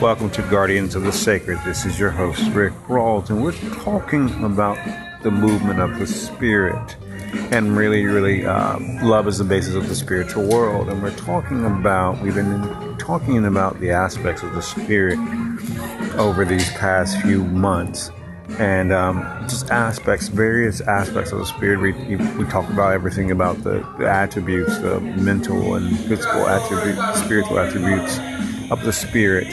Welcome to Guardians of the Sacred. This is your host, Rick Rawls, and we're talking about the movement of the Spirit. And really, really, uh, love is the basis of the spiritual world. And we're talking about, we've been talking about the aspects of the Spirit over these past few months. And um, just aspects, various aspects of the Spirit. We, we talk about everything about the, the attributes, the mental and physical attributes, spiritual attributes of the Spirit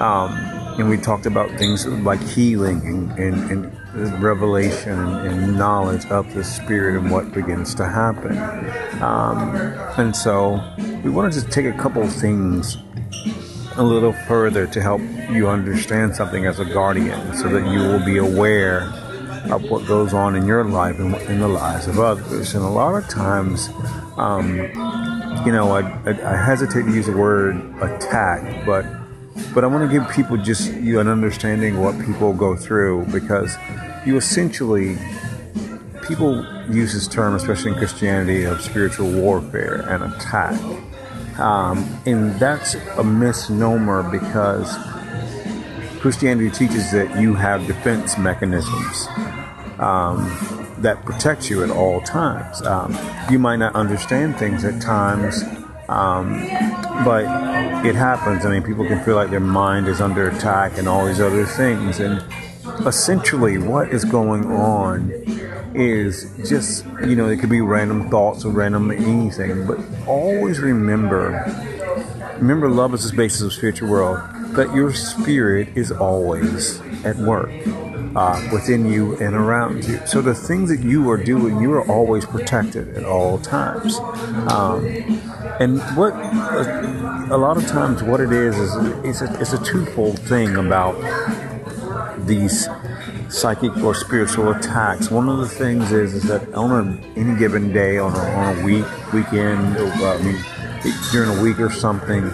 um, and we talked about things like healing and, and, and revelation and, knowledge of the Spirit and what begins to happen. Um, and so we wanted to take a couple things a little further to help you understand something as a guardian so that you will be aware of what goes on in your life and in the lives of others. And a lot of times, um, you know, I, I, I hesitate to use the word attack, but but I want to give people just you an understanding what people go through because you essentially people use this term, especially in Christianity, of spiritual warfare and attack, um, and that's a misnomer because Christianity teaches that you have defense mechanisms. Um, that protect you at all times. Um, you might not understand things at times um, but it happens. I mean, people can feel like their mind is under attack and all these other things. And essentially, what is going on is just, you know, it could be random thoughts or random anything. But always remember, remember, love is the basis of spiritual world, that your spirit is always at work uh, within you and around you. So the things that you are doing, you are always protected at all times. Um, and what a lot of times what it is is it's a, it's a twofold thing about these psychic or spiritual attacks. One of the things is is that on a, any given day, on a, on a week, weekend, or, uh, I mean, during a week or something,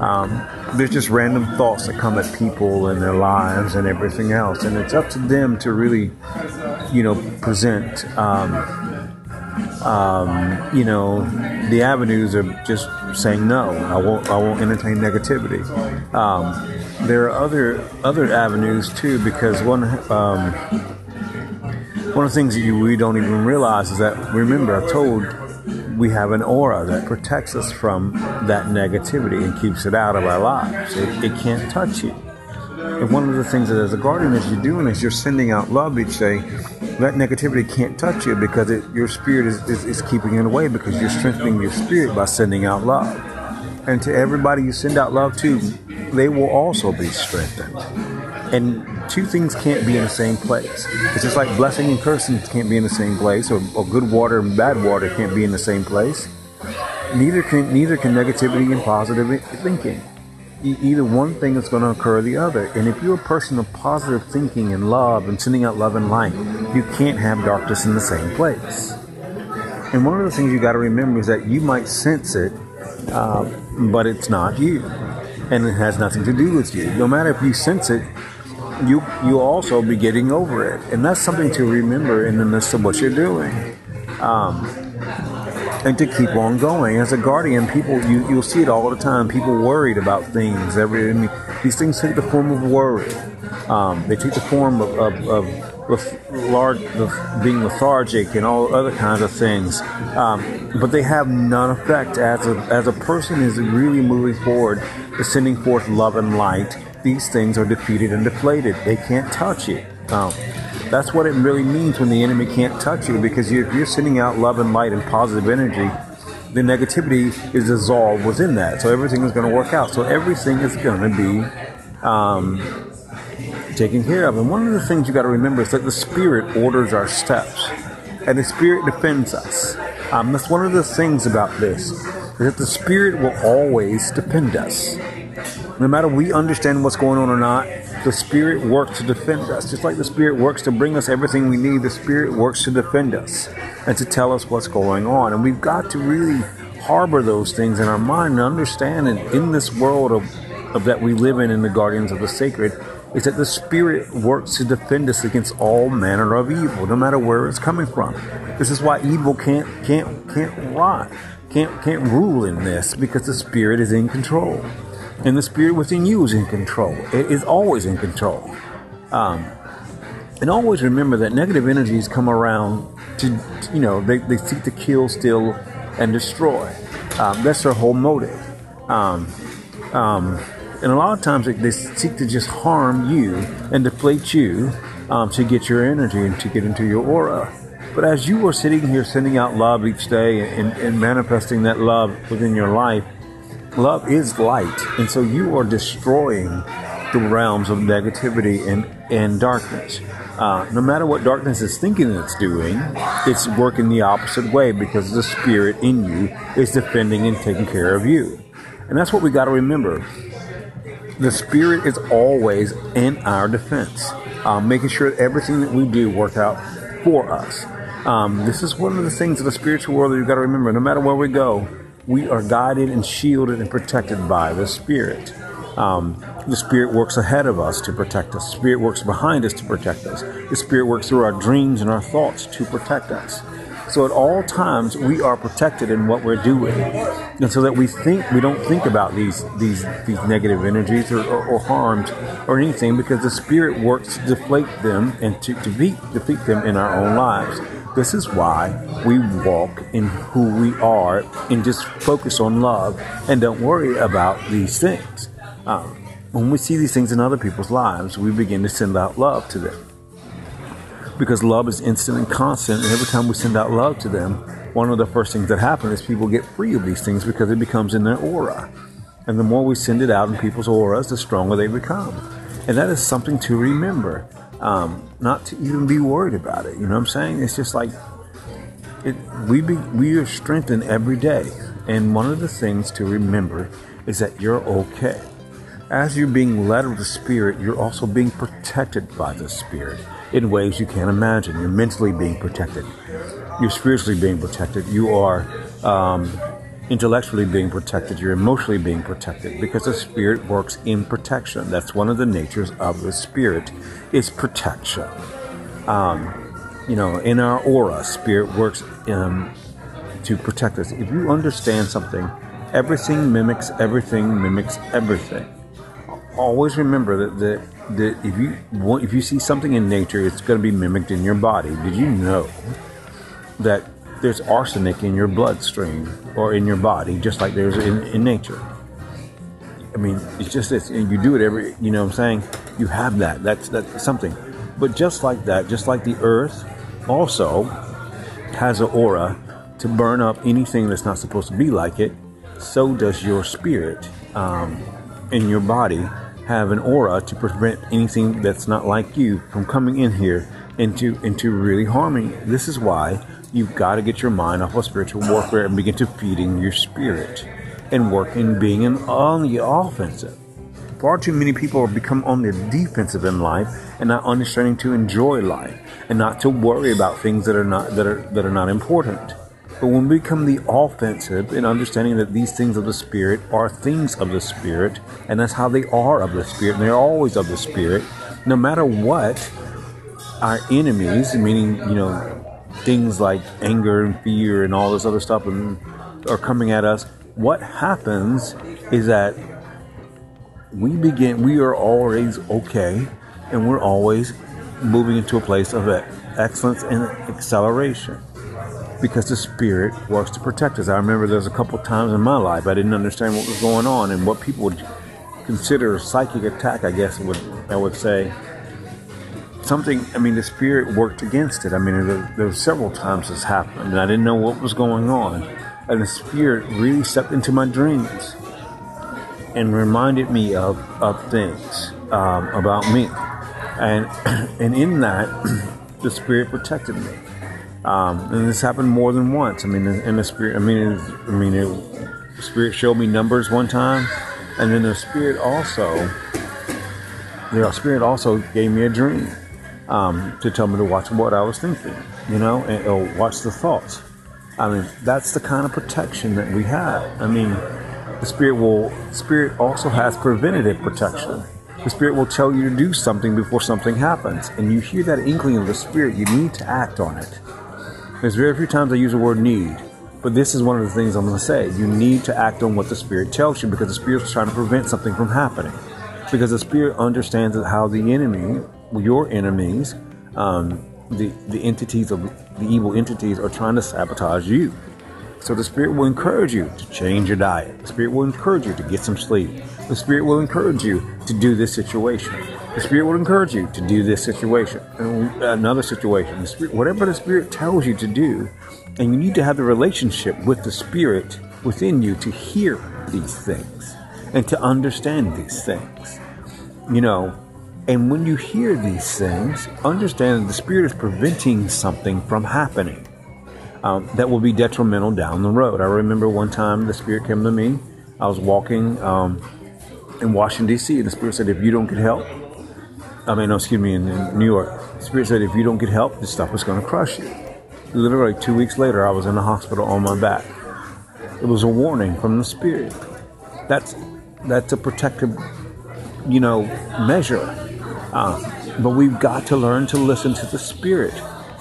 um, there's just random thoughts that come at people and their lives and everything else, and it's up to them to really, you know, present. Um, um, you know, the avenues are just saying no. I won't. I won't entertain negativity. Um, there are other other avenues too, because one um, one of the things that you, we don't even realize is that remember I told we have an aura that protects us from that negativity and keeps it out of our lives. It, it can't touch you. And one of the things that as a guardian is you're doing is you're sending out love each day. That negativity can't touch you because it, your spirit is, is, is keeping it away because you're strengthening your spirit by sending out love. And to everybody you send out love to, they will also be strengthened. And two things can't be in the same place. It's just like blessing and cursing can't be in the same place, or, or good water and bad water can't be in the same place. Neither can neither can negativity and positive thinking. E- either one thing is going to occur or the other. And if you're a person of positive thinking and love and sending out love and light, you can't have darkness in the same place. And one of the things you got to remember is that you might sense it, uh, but it's not you, and it has nothing to do with you. No matter if you sense it, you you also be getting over it, and that's something to remember in the midst of what you're doing, um, and to keep on going. As a guardian, people you you'll see it all the time. People worried about things. Every I mean, these things take the form of worry. Um, they take the form of, of, of large, being lethargic and all other kinds of things, um, but they have none effect as a as a person is really moving forward, sending forth love and light these things are defeated and deflated. They can't touch you. Um, that's what it really means when the enemy can't touch you because you're, you're sending out love and light and positive energy. The negativity is dissolved within that. So everything is going to work out. So everything is going to be um, taken care of. And one of the things you got to remember is that the Spirit orders our steps and the Spirit defends us. Um, that's one of the things about this is that the Spirit will always defend us no matter we understand what's going on or not, the Spirit works to defend us. Just like the Spirit works to bring us everything we need, the Spirit works to defend us and to tell us what's going on. And we've got to really harbor those things in our mind and understand that in this world of, of that we live in, in the Guardians of the Sacred, is that the Spirit works to defend us against all manner of evil, no matter where it's coming from. This is why evil can't can't can't rot, can't can't rule in this because the Spirit is in control. And the spirit within you is in control. It is always in control. Um, and always remember that negative energies come around to, you know, they, they seek to kill, steal, and destroy. Um, that's their whole motive. Um, um, and a lot of times they seek to just harm you and deflate you um, to get your energy and to get into your aura. But as you are sitting here sending out love each day and, and manifesting that love within your life, love is light. And so you are destroying the realms of negativity and, and darkness. Uh, no matter what darkness is thinking it's doing, it's working the opposite way because the spirit in you is defending and taking care of you. And that's what we got to remember. The spirit is always in our defense, um, making sure that everything that we do works out for us. Um, this is one of the things of the spiritual world that you've got to remember. No matter where we go, we are guided and shielded and protected by the spirit. Um, the Spirit works ahead of us to protect us. The Spirit works behind us to protect us. The Spirit works through our dreams and our thoughts to protect us. So at all times we are protected in what we're doing, and so that we think we don't think about these these these negative energies or, or, or harms or anything because the Spirit works to deflate them and to to defeat defeat them in our own lives. This is why we walk in who we are and just focus on love and don't worry about these things. Um, when we see these things in other people's lives, we begin to send out love to them. Because love is instant and constant, and every time we send out love to them, one of the first things that happen is people get free of these things because it becomes in their aura. And the more we send it out in people's auras, the stronger they become. And that is something to remember, um, not to even be worried about it. You know what I'm saying? It's just like it, we be, we are strengthened every day. And one of the things to remember is that you're okay. As you're being led of the Spirit, you're also being protected by the Spirit in ways you can't imagine. You're mentally being protected. You're spiritually being protected. You are um, intellectually being protected. You're emotionally being protected because the Spirit works in protection. That's one of the natures of the Spirit is protection. Um, you know, in our aura, Spirit works um, to protect us. If you understand something, everything mimics everything, mimics everything always remember that, that, that if you want, if you see something in nature, it's going to be mimicked in your body. Did you know that there's arsenic in your bloodstream or in your body, just like there's in, in nature? I mean, it's just this, and you do it every, you know what I'm saying? You have that. That's, that's something. But just like that, just like the earth also has an aura to burn up anything that's not supposed to be like it, so does your spirit um, in your body have an aura to prevent anything that's not like you from coming in here into into really harming you. This is why you've got to get your mind off of spiritual warfare and begin to feeding your spirit and work in being an, on the offensive. Far too many people have become on the defensive in life and not understanding to enjoy life and not to worry about things that are not that are that are not important. But when we become the offensive in understanding that these things of the Spirit are things of the Spirit, and that's how they are of the Spirit, and they're always of the Spirit, no matter what our enemies, meaning, you know, things like anger and fear and all this other stuff and, are coming at us, what happens is that we begin, we are always okay, and we're always moving into a place of excellence and acceleration because the Spirit works to protect us. I remember there was a couple times in my life I didn't understand what was going on and what people would consider a psychic attack. I guess would I would say something. I mean, the Spirit worked against it. I mean, there, there were several times this happened, and I didn't know what was going on, and the Spirit really stepped into my dreams and reminded me of of things um, about me, and and in that, the Spirit protected me. Um, and this happened more than once. I mean, in the spirit, I mean, it, I mean, it, the spirit showed me numbers one time, and then the spirit also, the spirit also gave me a dream um, to tell me to watch what I was thinking, you know, and or watch the thoughts. I mean, that's the kind of protection that we have. I mean, the spirit will. Spirit also has preventative protection. The spirit will tell you to do something before something happens, and you hear that inkling of the spirit. You need to act on it. There's very few times I use the word need. But this is one of the things I'm going to say. You need to act on what the Spirit tells you because the Spirit is trying to prevent something from happening. Because the Spirit understands how the enemy, your enemies, um, the, the entities of the evil entities are trying to sabotage you. So the Spirit will encourage you to change your diet. The Spirit will encourage you to get some sleep. The Spirit will encourage you to do this situation. The Spirit will encourage you to do this situation, another situation. The Spirit, whatever the Spirit tells you to do, and you need to have the relationship with the Spirit within you to hear these things and to understand these things. You know, and when you hear these things, understand that the Spirit is preventing something from happening um, that will be detrimental down the road. I remember one time the Spirit came to me. I was walking um, in Washington, D.C., and the Spirit said, If you don't get help, I mean, no, excuse me, in, in New York, the Spirit said, If you don't get help, this stuff is going to crush you. Literally two weeks later, I was in the hospital on my back. It was a warning from the Spirit. That's that's a protective, you know, measure uh, but we've got to learn to listen to the Spirit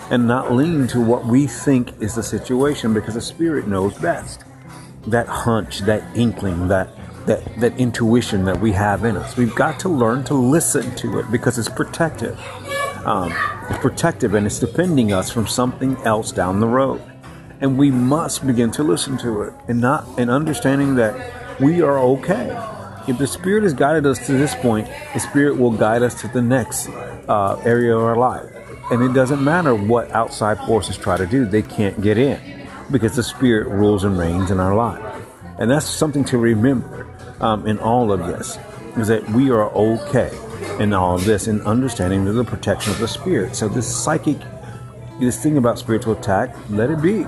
and not lean to what we think is the situation because the Spirit knows best. That hunch, that inkling, that that, that intuition that we have in us. We've got to learn to listen to it because it's protective. Um, it's protective and it's defending us from something else down the road. And we must begin to listen to it and not and understanding that we are okay if the Spirit has guided us to this point, the Spirit will guide us to the next uh, area of our life. And it doesn't matter what outside forces try to do, they can't get in because the Spirit rules and reigns in our life. And that's something to remember um, in all of this is that we are okay in all of this in understanding the protection of the Spirit. So, this psychic, this thing about spiritual attack, let it be.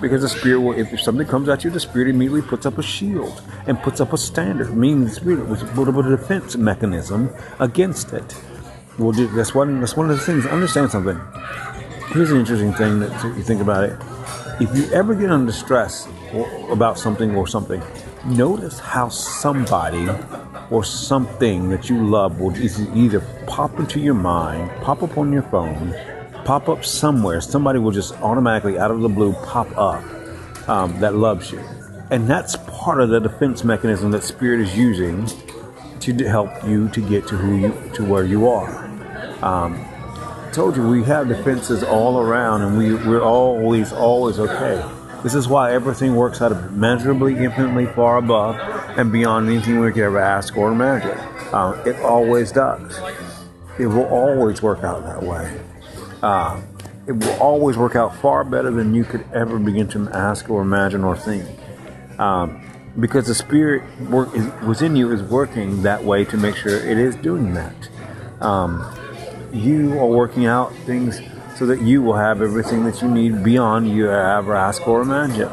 Because the spirit will if something comes at you the spirit immediately puts up a shield and puts up a standard meaning the spirit will put up a defense mechanism against it. Well that's one that's one of the things. Understand something. Here's an interesting thing that you think about it. If you ever get under stress about something or something notice how somebody or something that you love will either pop into your mind pop up on your phone pop up somewhere. Somebody will just automatically, out of the blue, pop up um, that loves you. And that's part of the defense mechanism that Spirit is using to help you to get to who you to where you are. Um, told you we have defenses all around, and we we're always always okay. This is why everything works out immeasurably, infinitely far above and beyond anything we could ever ask or imagine. Uh, it always does. It will always work out that way uh, it will always work out far better than you could ever begin to ask or imagine or think. Um, because the spirit work is, within you is working that way to make sure it is doing that. Um, you are working out things so that you will have everything that you need beyond you ever ask or imagine.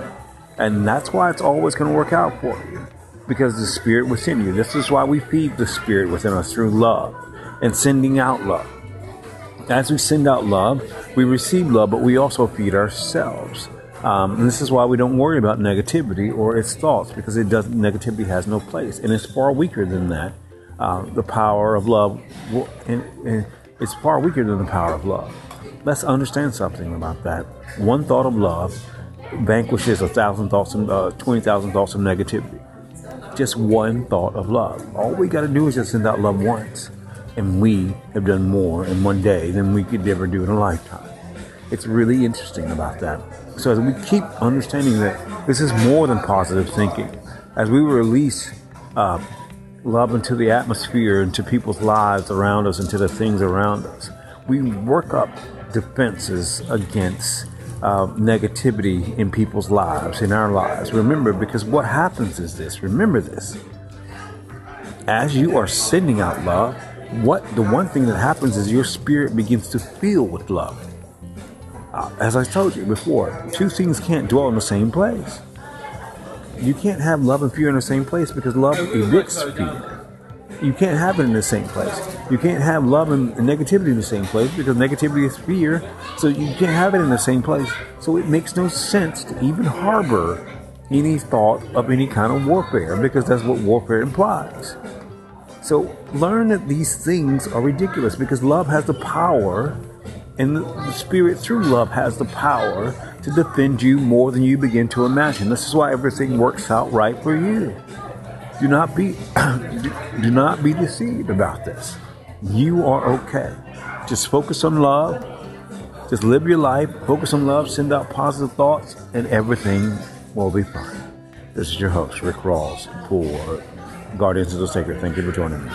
And that's why it's always going to work out for you. Because the spirit within you. This is why we feed the spirit within us through love and sending out love. As we send out love, we receive love, but we also feed ourselves. Um, and this is why we don't worry about negativity or its thoughts because it does negativity has no place, and it's far weaker than that. Uh, the power of love, and, and it's far weaker than the power of love. Let's understand something about that. One thought of love vanquishes a thousand thoughts, uh, twenty thousand thoughts of negativity. Just one thought of love. All we got to do is just send out love once and we have done more in one day than we could ever do in a lifetime. It's really interesting about that. So as we keep understanding that this is more than positive thinking, as we release uh, love into the atmosphere, into people's lives around us, into the things around us, we work up defenses against uh, negativity in people's lives, in our lives. Remember, because what happens is this. Remember this. As you are sending out love, what the one thing that happens is your spirit begins to fill with love. Uh, as I told you before, two things can't dwell in the same place. You can't have love and fear in the same place because love evicts fear. You can't have it in the same place. You can't have love and negativity in the same place because negativity is fear. So you can't have it in the same place. So it makes no sense to even harbor any thought of any kind of warfare because that's what warfare implies. So learn that these things are ridiculous because love has the power, and the Spirit through love has the power to defend you more than you begin to imagine. This is why everything works out right for you. Do not be do not be deceived about this. You are okay. Just focus on love. Just live your life. Focus on love. Send out positive thoughts, and everything will be fine. This is your host, Rick Rawls, for Guardians of the Sacred. Thank you for joining me.